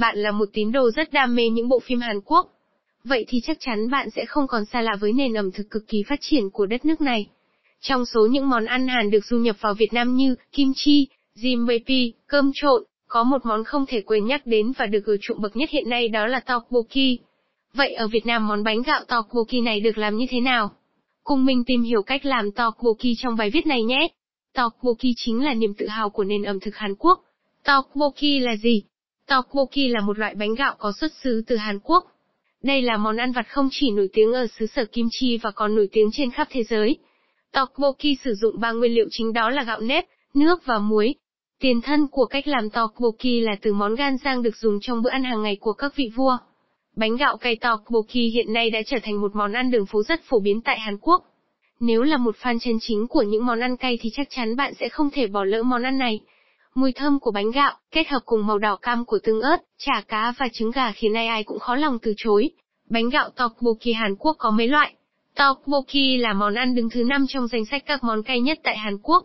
bạn là một tín đồ rất đam mê những bộ phim Hàn Quốc. Vậy thì chắc chắn bạn sẽ không còn xa lạ với nền ẩm thực cực kỳ phát triển của đất nước này. Trong số những món ăn Hàn được du nhập vào Việt Nam như kim chi, jimbepi, cơm trộn, có một món không thể quên nhắc đến và được ưa chuộng bậc nhất hiện nay đó là tteokbokki. Vậy ở Việt Nam món bánh gạo tteokbokki này được làm như thế nào? Cùng mình tìm hiểu cách làm tteokbokki trong bài viết này nhé. Tteokbokki chính là niềm tự hào của nền ẩm thực Hàn Quốc. Tteokbokki là gì? Tteokbokki là một loại bánh gạo có xuất xứ từ Hàn Quốc. Đây là món ăn vặt không chỉ nổi tiếng ở xứ sở Kim Chi và còn nổi tiếng trên khắp thế giới. Tteokbokki sử dụng ba nguyên liệu chính đó là gạo nếp, nước và muối. Tiền thân của cách làm tteokbokki là từ món gan rang được dùng trong bữa ăn hàng ngày của các vị vua. Bánh gạo cay tteokbokki hiện nay đã trở thành một món ăn đường phố rất phổ biến tại Hàn Quốc. Nếu là một fan chân chính của những món ăn cay thì chắc chắn bạn sẽ không thể bỏ lỡ món ăn này. Mùi thơm của bánh gạo, kết hợp cùng màu đỏ cam của tương ớt, chả cá và trứng gà khiến ai ai cũng khó lòng từ chối. Bánh gạo tteokbokki Hàn Quốc có mấy loại. Tteokbokki là món ăn đứng thứ 5 trong danh sách các món cay nhất tại Hàn Quốc.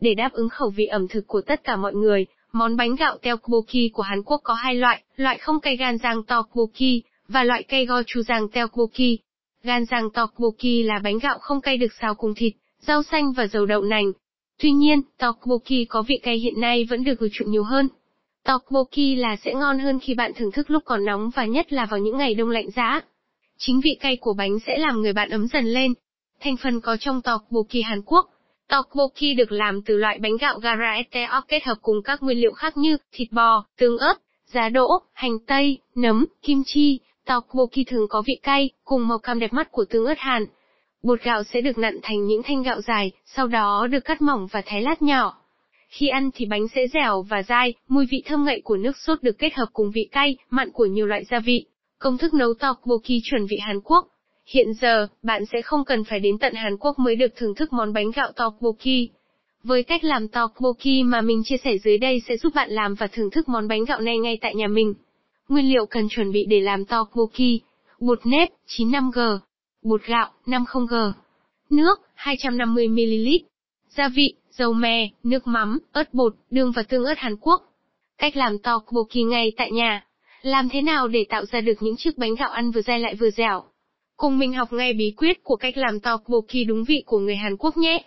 Để đáp ứng khẩu vị ẩm thực của tất cả mọi người, món bánh gạo tteokbokki của Hàn Quốc có hai loại, loại không cay gan rang tteokbokki và loại cay gochujang tteokbokki. Gan rang tteokbokki là bánh gạo không cay được xào cùng thịt, rau xanh và dầu đậu nành. Tuy nhiên, tteokbokki có vị cay hiện nay vẫn được ưa chuộng nhiều hơn. Tteokbokki là sẽ ngon hơn khi bạn thưởng thức lúc còn nóng và nhất là vào những ngày đông lạnh giá. Chính vị cay của bánh sẽ làm người bạn ấm dần lên. Thành phần có trong tteokbokki Hàn Quốc. Tteokbokki được làm từ loại bánh gạo gara eteok kết hợp cùng các nguyên liệu khác như thịt bò, tương ớt, giá đỗ, hành tây, nấm, kim chi. Tteokbokki thường có vị cay, cùng màu cam đẹp mắt của tương ớt Hàn. Bột gạo sẽ được nặn thành những thanh gạo dài, sau đó được cắt mỏng và thái lát nhỏ. Khi ăn thì bánh sẽ dẻo và dai, mùi vị thơm ngậy của nước sốt được kết hợp cùng vị cay, mặn của nhiều loại gia vị. Công thức nấu tteokbokki chuẩn vị Hàn Quốc. Hiện giờ, bạn sẽ không cần phải đến tận Hàn Quốc mới được thưởng thức món bánh gạo tteokbokki. Với cách làm tteokbokki mà mình chia sẻ dưới đây sẽ giúp bạn làm và thưởng thức món bánh gạo này ngay tại nhà mình. Nguyên liệu cần chuẩn bị để làm tteokbokki. Bột nếp, 95G. Bột gạo, 50G. Nước, 250ml. Gia vị, dầu mè, nước mắm, ớt bột, đường và tương ớt Hàn Quốc. Cách làm tteokbokki ngay tại nhà. Làm thế nào để tạo ra được những chiếc bánh gạo ăn vừa dai lại vừa dẻo? Cùng mình học ngay bí quyết của cách làm tteokbokki đúng vị của người Hàn Quốc nhé.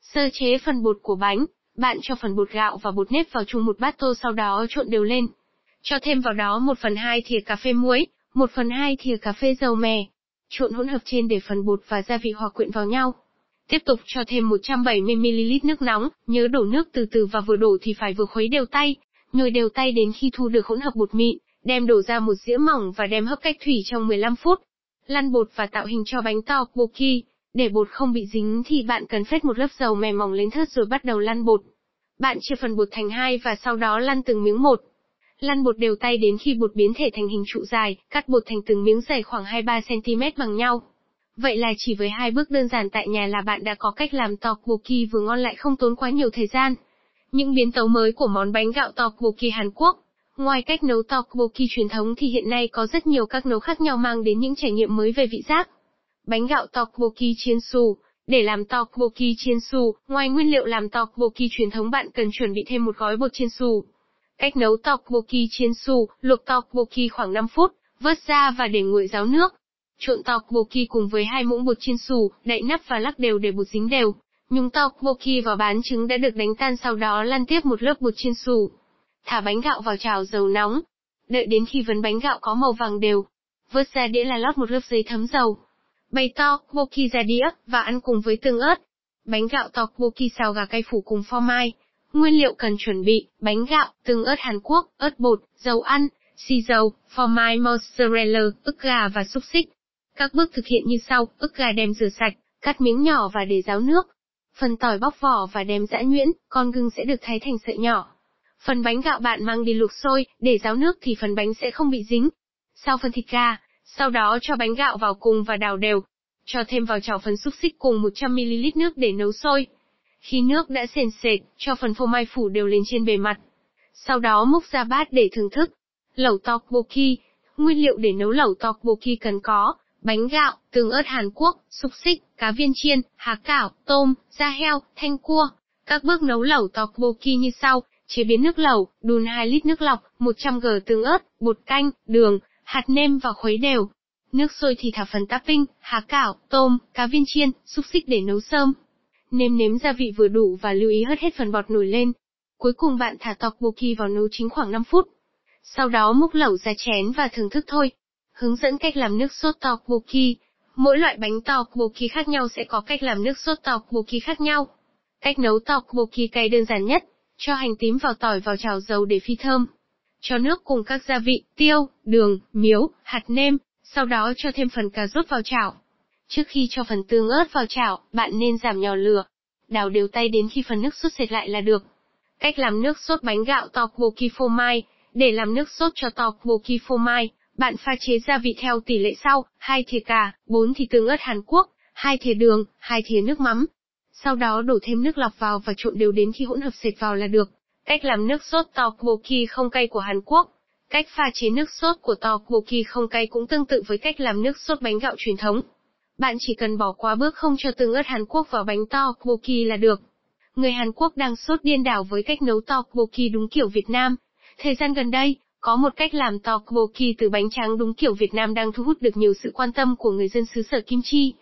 Sơ chế phần bột của bánh, bạn cho phần bột gạo và bột nếp vào chung một bát tô sau đó trộn đều lên. Cho thêm vào đó 1 phần 2 thìa cà phê muối, 1 phần 2 thìa cà phê dầu mè. Trộn hỗn hợp trên để phần bột và gia vị hòa quyện vào nhau. Tiếp tục cho thêm 170ml nước nóng, nhớ đổ nước từ từ và vừa đổ thì phải vừa khuấy đều tay, nhồi đều tay đến khi thu được hỗn hợp bột mịn, đem đổ ra một dĩa mỏng và đem hấp cách thủy trong 15 phút. Lăn bột và tạo hình cho bánh to, tteokbokki. Để bột không bị dính thì bạn cần phết một lớp dầu mè mỏng lên thớt rồi bắt đầu lăn bột. Bạn chia phần bột thành hai và sau đó lăn từng miếng một. Lăn bột đều tay đến khi bột biến thể thành hình trụ dài, cắt bột thành từng miếng dày khoảng 2-3cm bằng nhau. Vậy là chỉ với hai bước đơn giản tại nhà là bạn đã có cách làm tteokbokki vừa ngon lại không tốn quá nhiều thời gian. Những biến tấu mới của món bánh gạo tteokbokki Hàn Quốc Ngoài cách nấu tteokbokki truyền thống thì hiện nay có rất nhiều các nấu khác nhau mang đến những trải nghiệm mới về vị giác. Bánh gạo tteokbokki chiên xù Để làm tteokbokki chiên xù, ngoài nguyên liệu làm tteokbokki truyền thống bạn cần chuẩn bị thêm một gói bột chiên xù. Cách nấu tteokbokki chiên xù, luộc tteokbokki khoảng 5 phút, vớt ra và để nguội ráo nước. Trộn tteokbokki cùng với hai muỗng bột chiên xù, đậy nắp và lắc đều để bột dính đều. Nhúng tteokbokki vào bán trứng đã được đánh tan sau đó lăn tiếp một lớp bột chiên xù. Thả bánh gạo vào chảo dầu nóng. Đợi đến khi vấn bánh gạo có màu vàng đều. Vớt ra đĩa là lót một lớp giấy thấm dầu. Bày tteokbokki boki ra đĩa, và ăn cùng với tương ớt. Bánh gạo tteokbokki boki xào gà cay phủ cùng phô mai. Nguyên liệu cần chuẩn bị, bánh gạo, tương ớt Hàn Quốc, ớt bột, dầu ăn, xì dầu, phô mai mozzarella, ức gà và xúc xích. Các bước thực hiện như sau, ức gà đem rửa sạch, cắt miếng nhỏ và để ráo nước. Phần tỏi bóc vỏ và đem giã nhuyễn, con gừng sẽ được thái thành sợi nhỏ. Phần bánh gạo bạn mang đi luộc sôi, để ráo nước thì phần bánh sẽ không bị dính. Sau phần thịt gà, sau đó cho bánh gạo vào cùng và đảo đều. Cho thêm vào chảo phần xúc xích cùng 100ml nước để nấu sôi. Khi nước đã sền sệt, cho phần phô mai phủ đều lên trên bề mặt. Sau đó múc ra bát để thưởng thức. Lẩu tteokbokki. Nguyên liệu để nấu lẩu tteokbokki cần có bánh gạo, tương ớt Hàn Quốc, xúc xích, cá viên chiên, há cảo, tôm, da heo, thanh cua. Các bước nấu lẩu tteokbokki như sau, Chế biến nước lẩu, đun 2 lít nước lọc, 100g tương ớt, bột canh, đường, hạt nêm và khuấy đều. Nước sôi thì thả phần topping, há cảo, tôm, cá viên chiên, xúc xích để nấu sơm. Nêm nếm gia vị vừa đủ và lưu ý hất hết phần bọt nổi lên. Cuối cùng bạn thả tteokbokki vào nấu chính khoảng 5 phút. Sau đó múc lẩu ra chén và thưởng thức thôi. Hướng dẫn cách làm nước sốt tteokbokki. Mỗi loại bánh tteokbokki khác nhau sẽ có cách làm nước sốt tteokbokki khác nhau. Cách nấu tteokbokki cay đơn giản nhất, cho hành tím vào tỏi vào chảo dầu để phi thơm. Cho nước cùng các gia vị, tiêu, đường, miếu, hạt nêm, sau đó cho thêm phần cà rốt vào chảo. Trước khi cho phần tương ớt vào chảo, bạn nên giảm nhỏ lửa. Đảo đều tay đến khi phần nước sốt sệt lại là được. Cách làm nước sốt bánh gạo tteokbokki phô mai. Để làm nước sốt cho tteokbokki phô mai, bạn pha chế gia vị theo tỷ lệ sau, 2 thìa cà, 4 thìa tương ớt Hàn Quốc, 2 thìa đường, 2 thìa nước mắm. Sau đó đổ thêm nước lọc vào và trộn đều đến khi hỗn hợp sệt vào là được. Cách làm nước sốt tteokbokki không cay của Hàn Quốc. Cách pha chế nước sốt của tteokbokki không cay cũng tương tự với cách làm nước sốt bánh gạo truyền thống. Bạn chỉ cần bỏ qua bước không cho tương ớt Hàn Quốc vào bánh to tteokbokki là được. Người Hàn Quốc đang sốt điên đảo với cách nấu to tteokbokki đúng kiểu Việt Nam. Thời gian gần đây, có một cách làm tteokbokki từ bánh tráng đúng kiểu Việt Nam đang thu hút được nhiều sự quan tâm của người dân xứ sở kim chi.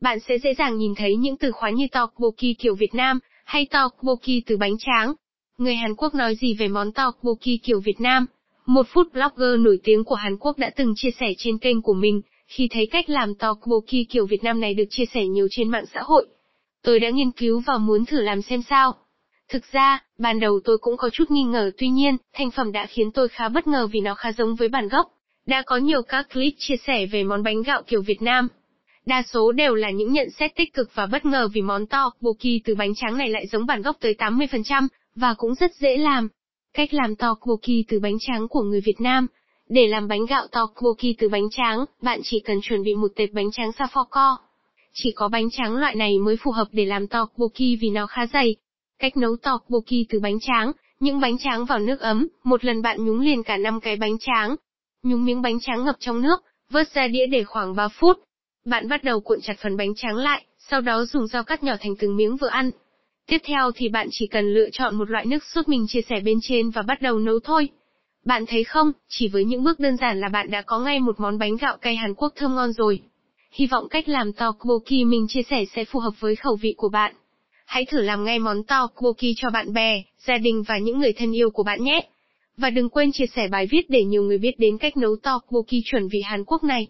Bạn sẽ dễ dàng nhìn thấy những từ khóa như tteokbokki kiểu Việt Nam, hay tteokbokki từ bánh tráng. Người Hàn Quốc nói gì về món tteokbokki kiểu Việt Nam? Một food blogger nổi tiếng của Hàn Quốc đã từng chia sẻ trên kênh của mình, khi thấy cách làm tteokbokki kiểu Việt Nam này được chia sẻ nhiều trên mạng xã hội. Tôi đã nghiên cứu và muốn thử làm xem sao. Thực ra, ban đầu tôi cũng có chút nghi ngờ tuy nhiên, thành phẩm đã khiến tôi khá bất ngờ vì nó khá giống với bản gốc. Đã có nhiều các clip chia sẻ về món bánh gạo kiểu Việt Nam. Đa số đều là những nhận xét tích cực và bất ngờ vì món to, boki từ bánh tráng này lại giống bản gốc tới 80%, và cũng rất dễ làm. Cách làm tteokbokki từ bánh tráng của người Việt Nam. Để làm bánh gạo tteokbokki từ bánh tráng, bạn chỉ cần chuẩn bị một tệp bánh tráng saffoko. Chỉ có bánh tráng loại này mới phù hợp để làm tteokbokki vì nó khá dày, Cách nấu tteokbokki từ bánh tráng, những bánh tráng vào nước ấm, một lần bạn nhúng liền cả 5 cái bánh tráng. Nhúng miếng bánh tráng ngập trong nước, vớt ra đĩa để khoảng 3 phút. Bạn bắt đầu cuộn chặt phần bánh tráng lại, sau đó dùng dao cắt nhỏ thành từng miếng vừa ăn. Tiếp theo thì bạn chỉ cần lựa chọn một loại nước sốt mình chia sẻ bên trên và bắt đầu nấu thôi. Bạn thấy không, chỉ với những bước đơn giản là bạn đã có ngay một món bánh gạo cay Hàn Quốc thơm ngon rồi. Hy vọng cách làm tteokbokki mình chia sẻ sẽ phù hợp với khẩu vị của bạn. Hãy thử làm ngay món tteokbokki cho bạn bè, gia đình và những người thân yêu của bạn nhé. Và đừng quên chia sẻ bài viết để nhiều người biết đến cách nấu tteokbokki chuẩn vị Hàn Quốc này.